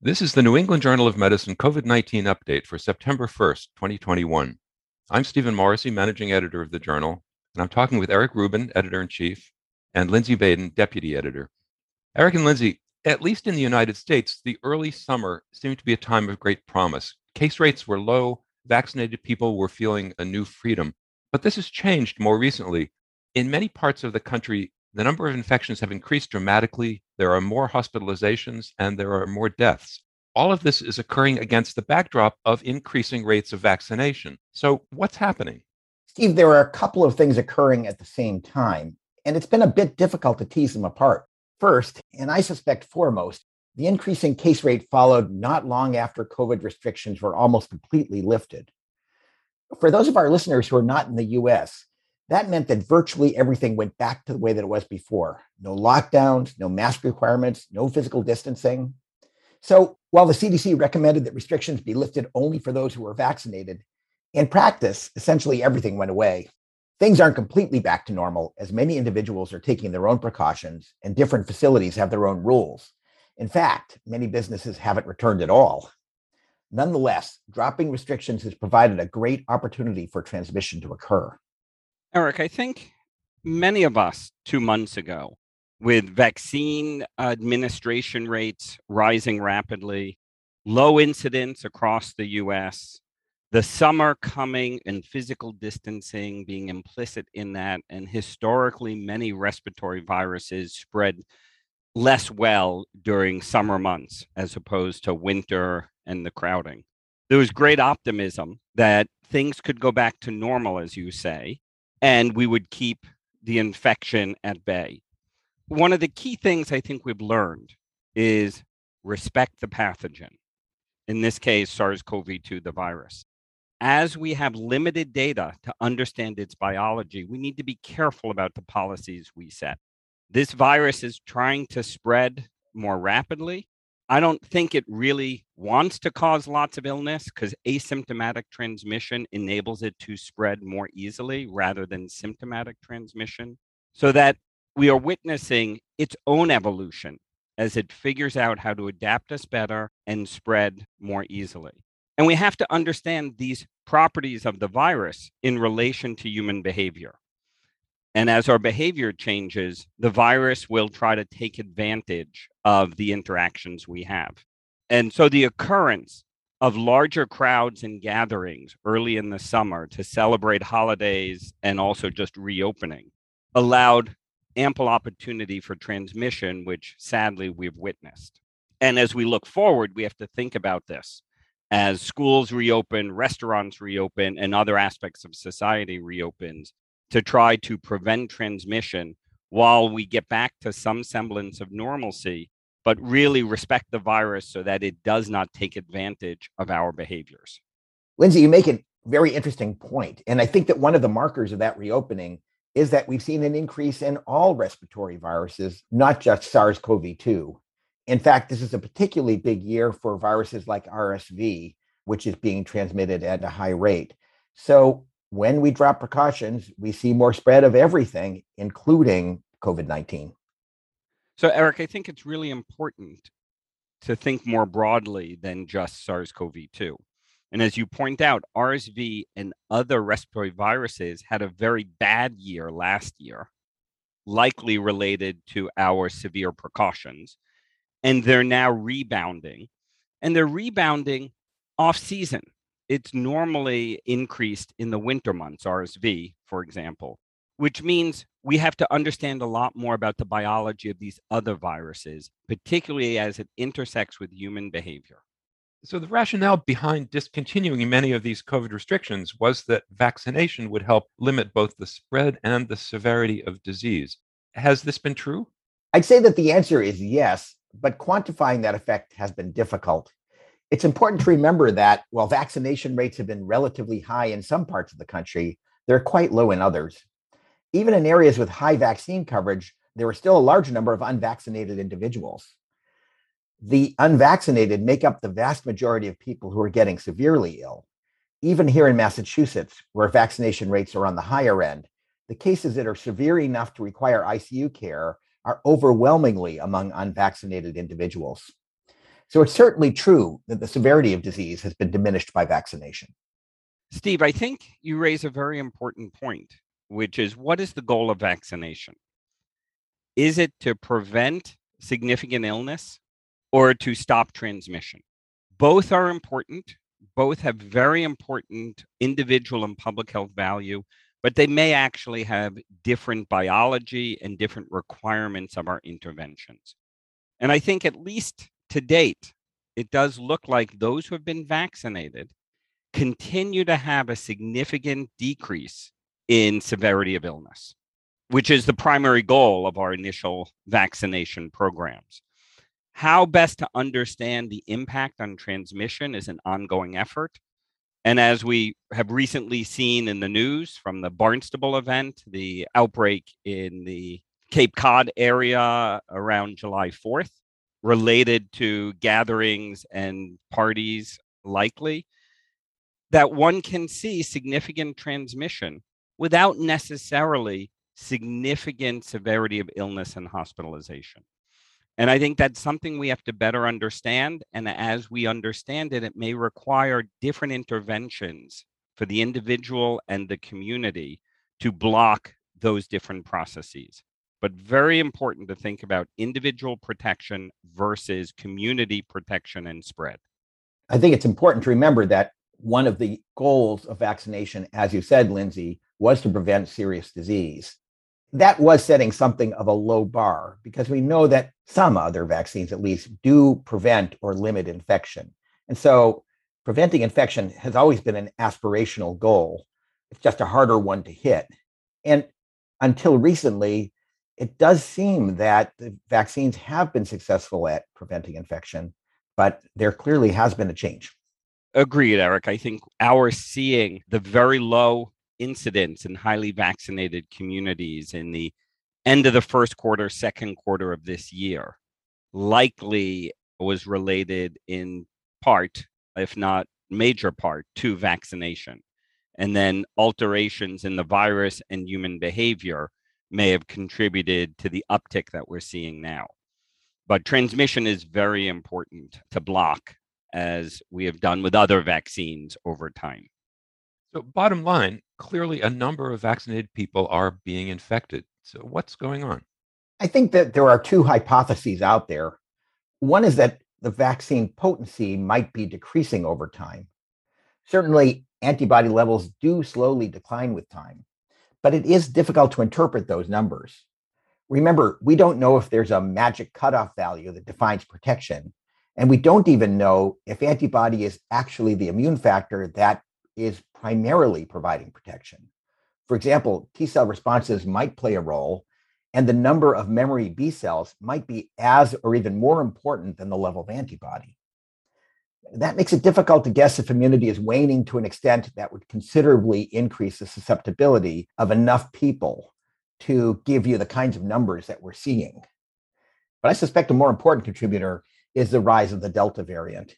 This is the New England Journal of Medicine COVID 19 update for September 1st, 2021. I'm Stephen Morrissey, managing editor of the journal, and I'm talking with Eric Rubin, editor in chief, and Lindsay Baden, deputy editor. Eric and Lindsay, at least in the United States, the early summer seemed to be a time of great promise. Case rates were low, vaccinated people were feeling a new freedom. But this has changed more recently. In many parts of the country, the number of infections have increased dramatically. There are more hospitalizations and there are more deaths. All of this is occurring against the backdrop of increasing rates of vaccination. So, what's happening? Steve, there are a couple of things occurring at the same time, and it's been a bit difficult to tease them apart. First, and I suspect foremost, the increasing case rate followed not long after COVID restrictions were almost completely lifted. For those of our listeners who are not in the US, that meant that virtually everything went back to the way that it was before no lockdowns, no mask requirements, no physical distancing. So, while the CDC recommended that restrictions be lifted only for those who were vaccinated, in practice, essentially everything went away. Things aren't completely back to normal, as many individuals are taking their own precautions and different facilities have their own rules. In fact, many businesses haven't returned at all. Nonetheless, dropping restrictions has provided a great opportunity for transmission to occur. Eric, I think many of us two months ago, with vaccine administration rates rising rapidly, low incidence across the US, the summer coming and physical distancing being implicit in that, and historically, many respiratory viruses spread less well during summer months as opposed to winter and the crowding. There was great optimism that things could go back to normal, as you say, and we would keep the infection at bay. One of the key things I think we've learned is respect the pathogen, in this case, SARS CoV 2, the virus. As we have limited data to understand its biology, we need to be careful about the policies we set. This virus is trying to spread more rapidly, I don't think it really wants to cause lots of illness because asymptomatic transmission enables it to spread more easily rather than symptomatic transmission. So that we are witnessing its own evolution as it figures out how to adapt us better and spread more easily. And we have to understand these properties of the virus in relation to human behavior. And as our behavior changes, the virus will try to take advantage of the interactions we have. And so the occurrence of larger crowds and gatherings early in the summer to celebrate holidays and also just reopening allowed ample opportunity for transmission, which sadly we've witnessed. And as we look forward, we have to think about this. As schools reopen, restaurants reopen, and other aspects of society reopens, to try to prevent transmission while we get back to some semblance of normalcy, but really respect the virus so that it does not take advantage of our behaviors. Lindsay, you make a very interesting point. And I think that one of the markers of that reopening is that we've seen an increase in all respiratory viruses, not just SARS CoV 2. In fact, this is a particularly big year for viruses like RSV, which is being transmitted at a high rate. So when we drop precautions, we see more spread of everything, including COVID 19. So, Eric, I think it's really important to think more broadly than just SARS CoV 2. And as you point out, RSV and other respiratory viruses had a very bad year last year, likely related to our severe precautions. And they're now rebounding. And they're rebounding off season it's normally increased in the winter months, RSV, for example, which means we have to understand a lot more about the biology of these other viruses, particularly as it intersects with human behavior. So, the rationale behind discontinuing many of these COVID restrictions was that vaccination would help limit both the spread and the severity of disease. Has this been true? I'd say that the answer is yes, but quantifying that effect has been difficult. It's important to remember that while vaccination rates have been relatively high in some parts of the country, they're quite low in others. Even in areas with high vaccine coverage, there are still a large number of unvaccinated individuals. The unvaccinated make up the vast majority of people who are getting severely ill. Even here in Massachusetts, where vaccination rates are on the higher end, the cases that are severe enough to require ICU care are overwhelmingly among unvaccinated individuals. So it's certainly true that the severity of disease has been diminished by vaccination. Steve, I think you raise a very important point, which is what is the goal of vaccination? Is it to prevent significant illness or to stop transmission? Both are important. Both have very important individual and public health value, but they may actually have different biology and different requirements of our interventions. And I think, at least to date, it does look like those who have been vaccinated continue to have a significant decrease in severity of illness, which is the primary goal of our initial vaccination programs. How best to understand the impact on transmission is an ongoing effort. And as we have recently seen in the news from the Barnstable event, the outbreak in the Cape Cod area around July 4th, related to gatherings and parties likely, that one can see significant transmission without necessarily significant severity of illness and hospitalization. And I think that's something we have to better understand. And as we understand it, it may require different interventions for the individual and the community to block those different processes. But very important to think about individual protection versus community protection and spread. I think it's important to remember that one of the goals of vaccination, as you said, Lindsay, was to prevent serious disease that was setting something of a low bar because we know that some other vaccines, at least, do prevent or limit infection. And so preventing infection has always been an aspirational goal. It's just a harder one to hit. And until recently, it does seem that the vaccines have been successful at preventing infection, but there clearly has been a change. Agreed, Eric. I think our seeing the very low incidence in highly vaccinated communities in the end of the first quarter, second quarter of this year likely was related in part, if not major part, to vaccination. And then alterations in the virus and human behavior may have contributed to the uptick that we're seeing now. But transmission is very important to block, as we have done with other vaccines over time. So, bottom line, clearly a number of vaccinated people are being infected. So, what's going on? I think that there are two hypotheses out there. One is that the vaccine potency might be decreasing over time. Certainly, antibody levels do slowly decline with time, but it is difficult to interpret those numbers. Remember, we don't know if there's a magic cutoff value that defines protection. And we don't even know if antibody is actually the immune factor that is primarily providing protection. For example, T cell responses might play a role, and the number of memory B cells might be as or even more important than the level of antibody. That makes it difficult to guess if immunity is waning to an extent that would considerably increase the susceptibility of enough people to give you the kinds of numbers that we're seeing. But I suspect a more important contributor is the rise of the Delta variant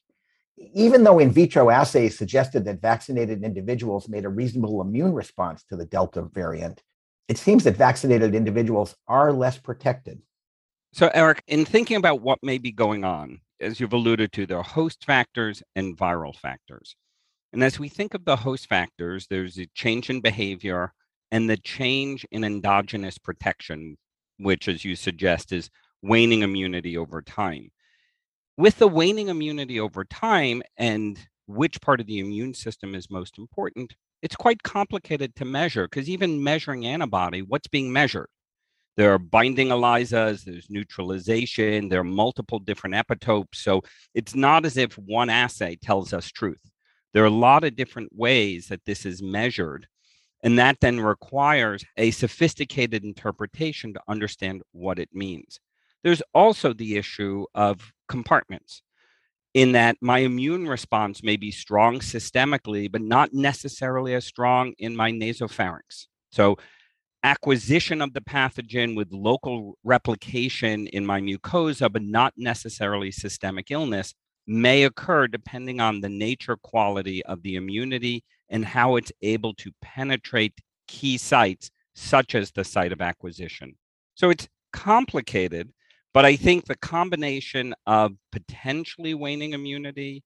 even though in vitro assays suggested that vaccinated individuals made a reasonable immune response to the Delta variant, it seems that vaccinated individuals are less protected. So, Eric, in thinking about what may be going on, as you've alluded to, there are host factors and viral factors. And as we think of the host factors, there's a change in behavior and the change in endogenous protection, which, as you suggest, is waning immunity over time with the waning immunity over time and which part of the immune system is most important, it's quite complicated to measure because even measuring antibody, what's being measured? There are binding ELISAs, there's neutralization, there are multiple different epitopes. So it's not as if one assay tells us truth. There are a lot of different ways that this is measured. And that then requires a sophisticated interpretation to understand what it means. There's also the issue of compartments in that my immune response may be strong systemically, but not necessarily as strong in my nasopharynx. So, acquisition of the pathogen with local replication in my mucosa, but not necessarily systemic illness, may occur depending on the nature quality of the immunity and how it's able to penetrate key sites, such as the site of acquisition. So, it's complicated But I think the combination of potentially waning immunity,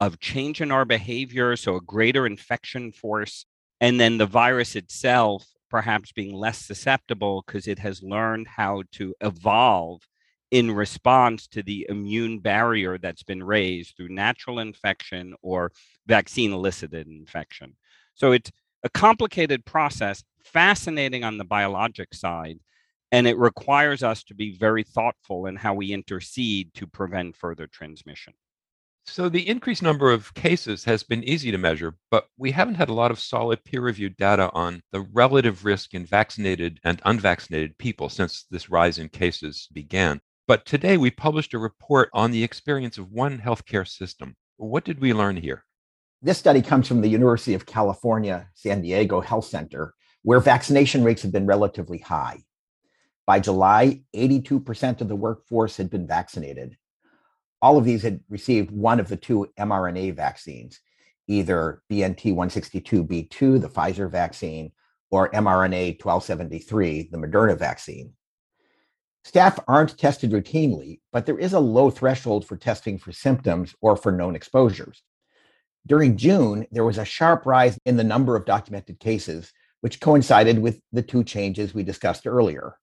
of change in our behavior, so a greater infection force, and then the virus itself perhaps being less susceptible because it has learned how to evolve in response to the immune barrier that's been raised through natural infection or vaccine elicited infection. So it's a complicated process, fascinating on the biologic side, and it requires us to be very thoughtful in how we intercede to prevent further transmission. So, the increased number of cases has been easy to measure, but we haven't had a lot of solid peer reviewed data on the relative risk in vaccinated and unvaccinated people since this rise in cases began. But today we published a report on the experience of one healthcare system. What did we learn here? This study comes from the University of California, San Diego Health Center, where vaccination rates have been relatively high. By July, 82% of the workforce had been vaccinated. All of these had received one of the two mRNA vaccines, either BNT 162b2, the Pfizer vaccine, or mRNA 1273, the Moderna vaccine. Staff aren't tested routinely, but there is a low threshold for testing for symptoms or for known exposures. During June, there was a sharp rise in the number of documented cases, which coincided with the two changes we discussed earlier.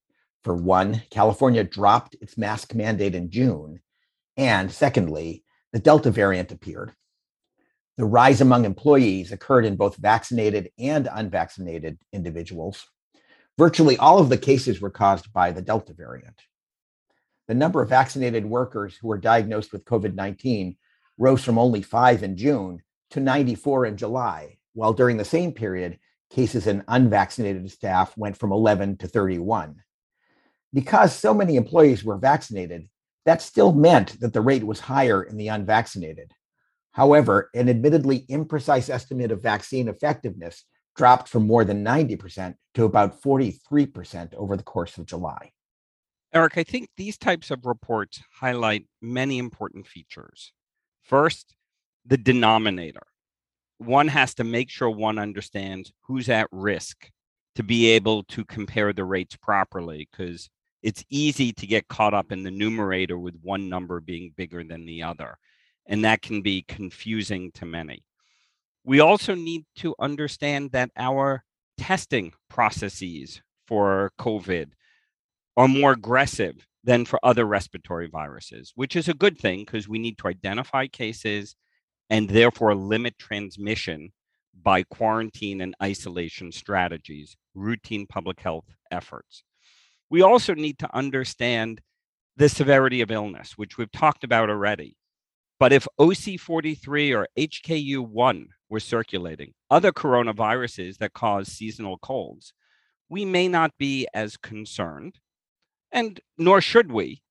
For one, California dropped its mask mandate in June. And secondly, the Delta variant appeared. The rise among employees occurred in both vaccinated and unvaccinated individuals. Virtually all of the cases were caused by the Delta variant. The number of vaccinated workers who were diagnosed with COVID 19 rose from only five in June to 94 in July, while during the same period, cases in unvaccinated staff went from 11 to 31. Because so many employees were vaccinated, that still meant that the rate was higher in the unvaccinated. However, an admittedly imprecise estimate of vaccine effectiveness dropped from more than 90% to about 43% over the course of July. Eric, I think these types of reports highlight many important features. First, the denominator. One has to make sure one understands who's at risk to be able to compare the rates properly because it's easy to get caught up in the numerator with one number being bigger than the other. And that can be confusing to many. We also need to understand that our testing processes for COVID are more aggressive than for other respiratory viruses, which is a good thing because we need to identify cases and therefore limit transmission by quarantine and isolation strategies, routine public health efforts. We also need to understand the severity of illness, which we've talked about already. But if OC43 or HKU1 were circulating, other coronaviruses that cause seasonal colds, we may not be as concerned, and nor should we.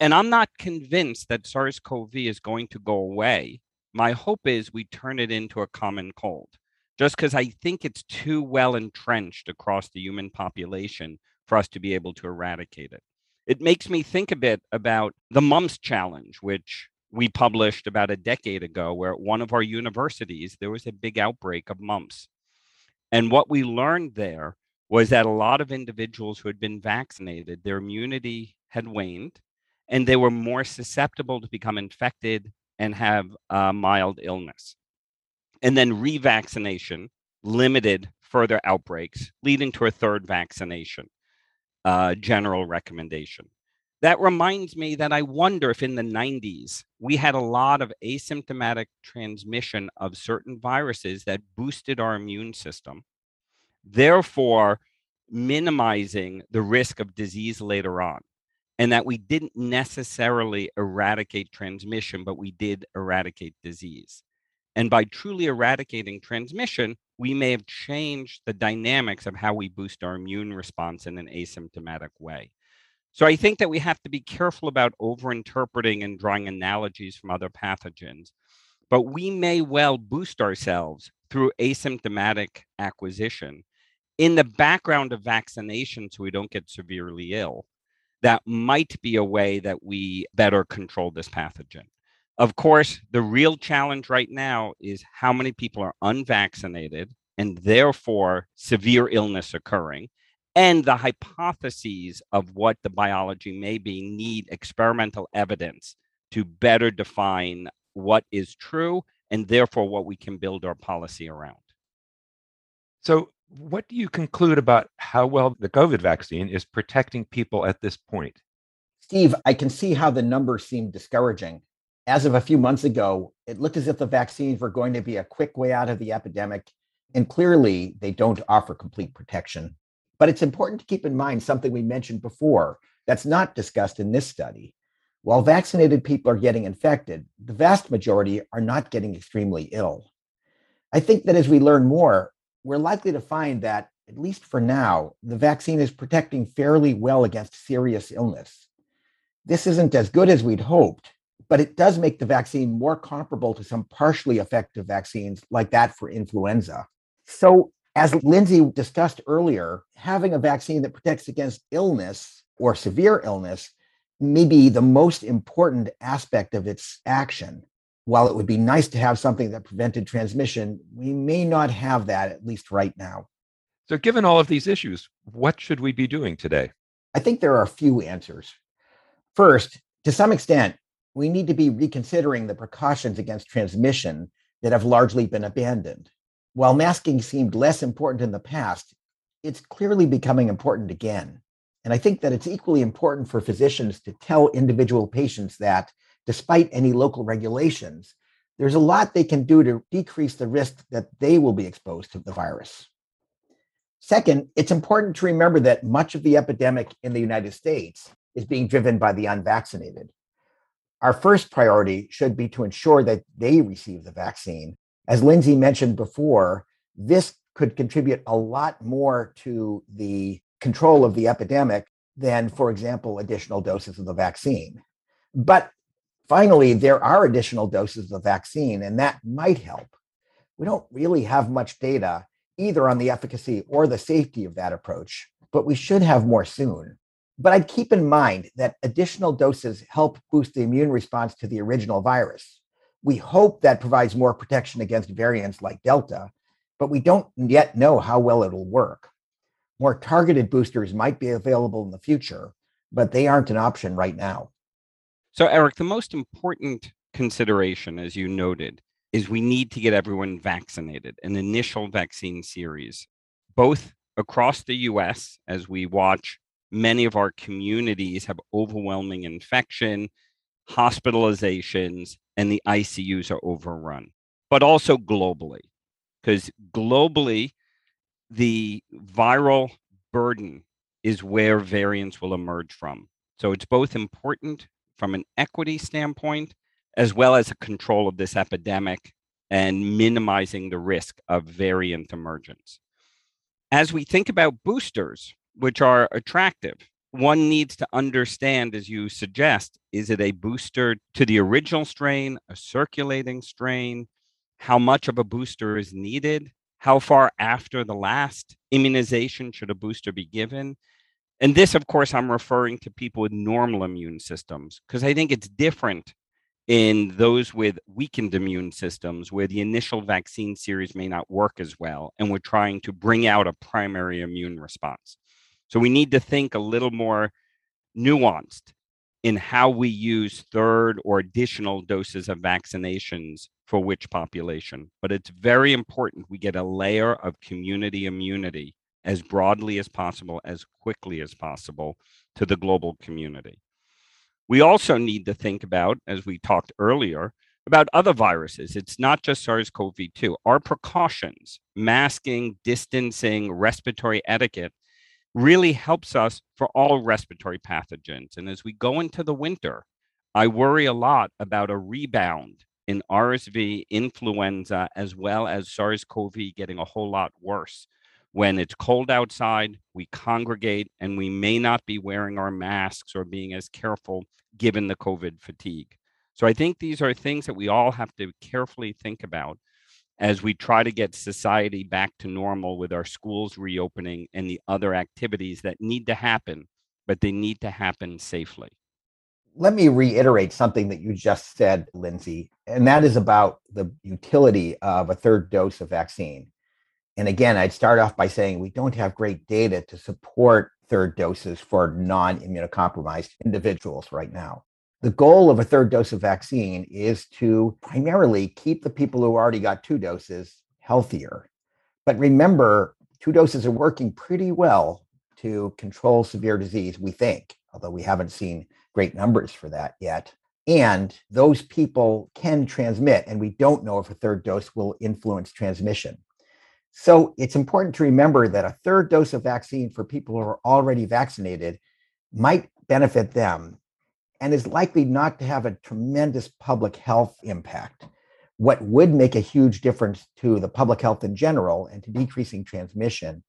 And I'm not convinced that SARS CoV is going to go away. My hope is we turn it into a common cold, just because I think it's too well entrenched across the human population for us to be able to eradicate it. It makes me think a bit about the mumps challenge, which we published about a decade ago where at one of our universities there was a big outbreak of mumps. And what we learned there was that a lot of individuals who had been vaccinated, their immunity had waned and they were more susceptible to become infected and have a mild illness. And then revaccination limited further outbreaks, leading to a third vaccination, uh, general recommendation that reminds me that I wonder if in the 90s we had a lot of asymptomatic transmission of certain viruses that boosted our immune system, therefore minimizing the risk of disease later on. And that we didn't necessarily eradicate transmission, but we did eradicate disease. And by truly eradicating transmission, we may have changed the dynamics of how we boost our immune response in an asymptomatic way. So I think that we have to be careful about overinterpreting and drawing analogies from other pathogens. But we may well boost ourselves through asymptomatic acquisition in the background of vaccination so we don't get severely ill. That might be a way that we better control this pathogen. Of course, the real challenge right now is how many people are unvaccinated and therefore severe illness occurring and the hypotheses of what the biology may be need experimental evidence to better define what is true and therefore what we can build our policy around. So, what do you conclude about how well the COVID vaccine is protecting people at this point? Steve, I can see how the numbers seem discouraging. As of a few months ago, it looked as if the vaccines were going to be a quick way out of the epidemic, and clearly they don't offer complete protection. But it's important to keep in mind something we mentioned before that's not discussed in this study. While vaccinated people are getting infected, the vast majority are not getting extremely ill. I think that as we learn more, we're likely to find that, at least for now, the vaccine is protecting fairly well against serious illness. This isn't as good as we'd hoped, but it does make the vaccine more comparable to some partially effective vaccines like that for influenza. So as Lindsay discussed earlier, having a vaccine that protects against illness or severe illness may be the most important aspect of its action. While it would be nice to have something that prevented transmission, we may not have that, at least right now. So, given all of these issues, what should we be doing today? I think there are a few answers. First, to some extent, we need to be reconsidering the precautions against transmission that have largely been abandoned. While masking seemed less important in the past, it's clearly becoming important again. And I think that it's equally important for physicians to tell individual patients that despite any local regulations, there's a lot they can do to decrease the risk that they will be exposed to the virus. Second, it's important to remember that much of the epidemic in the United States is being driven by the unvaccinated. Our first priority should be to ensure that they receive the vaccine as Lindsay mentioned before, this could contribute a lot more to the control of the epidemic than, for example, additional doses of the vaccine. But finally, there are additional doses of the vaccine, and that might help. We don't really have much data either on the efficacy or the safety of that approach, but we should have more soon. But I'd keep in mind that additional doses help boost the immune response to the original virus. We hope that provides more protection against variants like Delta, but we don't yet know how well it'll work. More targeted boosters might be available in the future, but they aren't an option right now. So, Eric, the most important consideration, as you noted, is we need to get everyone vaccinated, an initial vaccine series, both across the US as we watch many of our communities have overwhelming infection, hospitalizations, and the ICUs are overrun, but also globally, because globally, the viral burden is where variants will emerge from. So it's both important from an equity standpoint as well as a control of this epidemic and minimizing the risk of variant emergence. As we think about boosters, which are attractive, one needs to understand, as you suggest, is it a booster to the original strain, a circulating strain? How much of a booster is needed? How far after the last immunization should a booster be given? And this, of course, I'm referring to people with normal immune systems, because I think it's different in those with weakened immune systems where the initial vaccine series may not work as well. And we're trying to bring out a primary immune response. So we need to think a little more nuanced in how we use third or additional doses of vaccinations for which population. But it's very important we get a layer of community immunity as broadly as possible, as quickly as possible to the global community. We also need to think about, as we talked earlier, about other viruses. It's not just SARS CoV 2. Our precautions, masking, distancing, respiratory etiquette really helps us for all respiratory pathogens. And as we go into the winter, I worry a lot about a rebound in RSV, influenza, as well as SARS CoV getting a whole lot worse. When it's cold outside, we congregate and we may not be wearing our masks or being as careful given the COVID fatigue. So I think these are things that we all have to carefully think about as we try to get society back to normal with our schools reopening and the other activities that need to happen, but they need to happen safely. Let me reiterate something that you just said, Lindsay, and that is about the utility of a third dose of vaccine. And again, I'd start off by saying we don't have great data to support third doses for non immunocompromised individuals right now. The goal of a third dose of vaccine is to primarily keep the people who already got two doses healthier. But remember, two doses are working pretty well to control severe disease, we think, although we haven't seen great numbers for that yet. And those people can transmit, and we don't know if a third dose will influence transmission. So it's important to remember that a third dose of vaccine for people who are already vaccinated might benefit them and is likely not to have a tremendous public health impact. What would make a huge difference to the public health in general and to decreasing transmission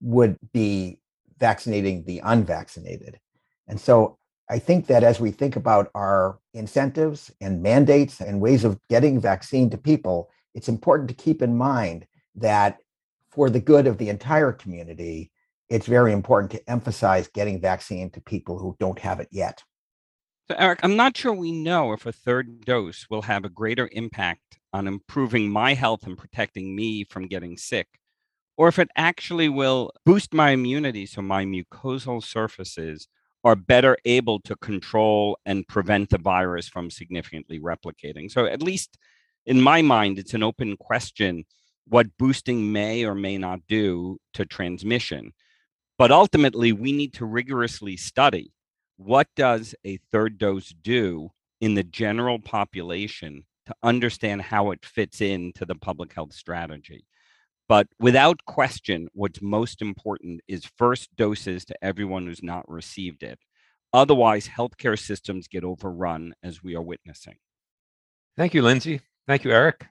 would be vaccinating the unvaccinated. And so I think that as we think about our incentives and mandates and ways of getting vaccine to people, it's important to keep in mind that for the good of the entire community, it's very important to emphasize getting vaccine to people who don't have it yet. So, Eric, I'm not sure we know if a third dose will have a greater impact on improving my health and protecting me from getting sick, or if it actually will boost my immunity so my mucosal surfaces are better able to control and prevent the virus from significantly replicating. So, at least in my mind, it's an open question what boosting may or may not do to transmission. But ultimately, we need to rigorously study what does a third dose do in the general population to understand how it fits into the public health strategy. But without question, what's most important is first doses to everyone who's not received it. Otherwise, healthcare systems get overrun as we are witnessing. Thank you, Lindsay. Thank you, Eric.